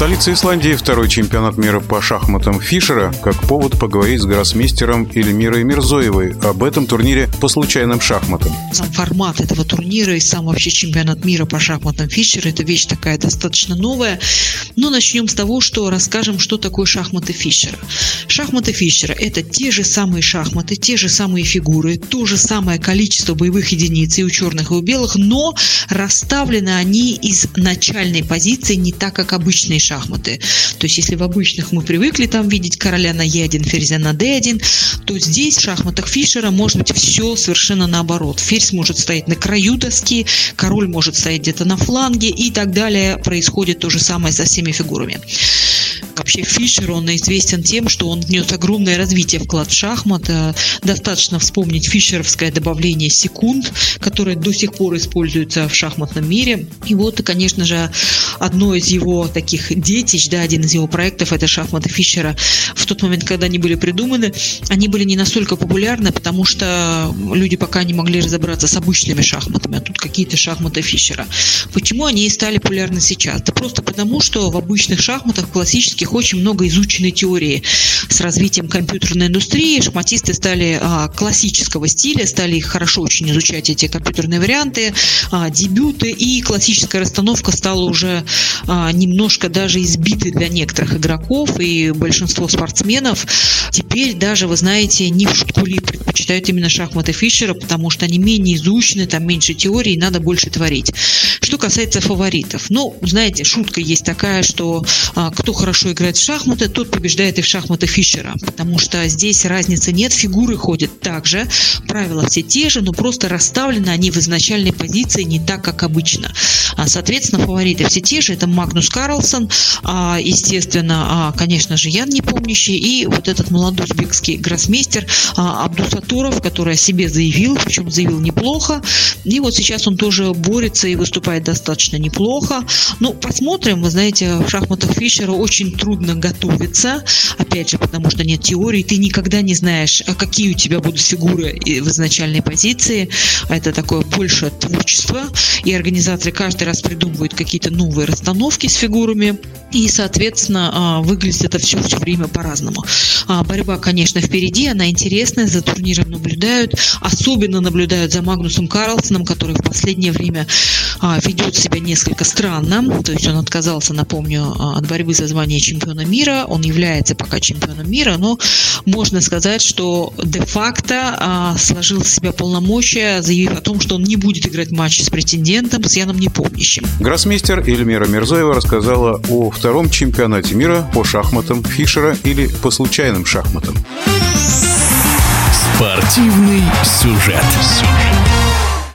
столице Исландии второй чемпионат мира по шахматам Фишера как повод поговорить с гроссмейстером Эльмирой Мирзоевой об этом турнире по случайным шахматам. Сам формат этого турнира и сам вообще чемпионат мира по шахматам Фишера – это вещь такая достаточно новая. Но начнем с того, что расскажем, что такое шахматы Фишера. Шахматы Фишера – это те же самые шахматы, те же самые фигуры, то же самое количество боевых единиц и у черных, и у белых, но расставлены они из начальной позиции не так, как обычные шахматы. То есть, если в обычных мы привыкли там видеть короля на Е1, ферзя на D1, то здесь в шахматах Фишера может быть все совершенно наоборот. Ферзь может стоять на краю доски, король может стоять где-то на фланге и так далее. Происходит то же самое со всеми фигурами. Вообще Фишер, он известен тем, что он внес огромное развитие вклад в шахмат. Э, достаточно вспомнить фишеровское добавление секунд, которое до сих пор используется в шахматном мире. И вот, конечно же, одно из его таких детищ, да, один из его проектов, это шахматы Фишера. В тот момент, когда они были придуманы, они были не настолько популярны, потому что люди пока не могли разобраться с обычными шахматами, а тут какие-то шахматы Фишера. Почему они и стали популярны сейчас? Да просто потому, что в обычных шахматах классических них очень много изученной теории. С развитием компьютерной индустрии шахматисты стали а, классического стиля, стали хорошо очень изучать эти компьютерные варианты, а, дебюты, и классическая расстановка стала уже а, немножко даже избитой для некоторых игроков, и большинство спортсменов теперь даже, вы знаете, не в шутку ли предпочитают именно шахматы Фишера, потому что они менее изучены, там меньше теории, надо больше творить. Что касается фаворитов, ну, знаете, шутка есть такая, что а, кто хорошо играет в шахматы, тот побеждает и в шахматы Фишера, потому что здесь разницы нет, фигуры ходят так же, правила все те же, но просто расставлены они в изначальной позиции не так, как обычно. А, соответственно, фавориты все те же, это Магнус Карлсон, а, естественно, а, конечно же, Ян Непомнящий и вот этот молодой узбекский гроссмейстер Абдусатуров, который о себе заявил, причем заявил неплохо, и вот сейчас он тоже борется и выступает достаточно неплохо. Ну, посмотрим, вы знаете, в шахматах Фишера очень трудно готовиться, опять же, потому что нет теории, ты никогда не знаешь, какие у тебя будут фигуры в изначальной позиции, это такое больше творчество, и организаторы каждый раз придумывают какие-то новые расстановки с фигурами, и, соответственно, а, выглядит это все все время по-разному. А, борьба, конечно, впереди, она интересная, за турниром наблюдают, особенно наблюдают за Магнусом Карлсоном, который в последнее время а, ведет себя несколько странно, то есть он отказался, напомню, от борьбы за звание чемпиона мира, он является пока чемпионом мира, но можно сказать, что де-факто сложил в себя полномочия, заявив о том, что он не будет играть матч с претендентом, с Яном Непомнящим. Гроссмейстер Эльмира Мирзоева рассказала о втором чемпионате мира по шахматам Фишера или по случайным шахматам. Спортивный сюжет.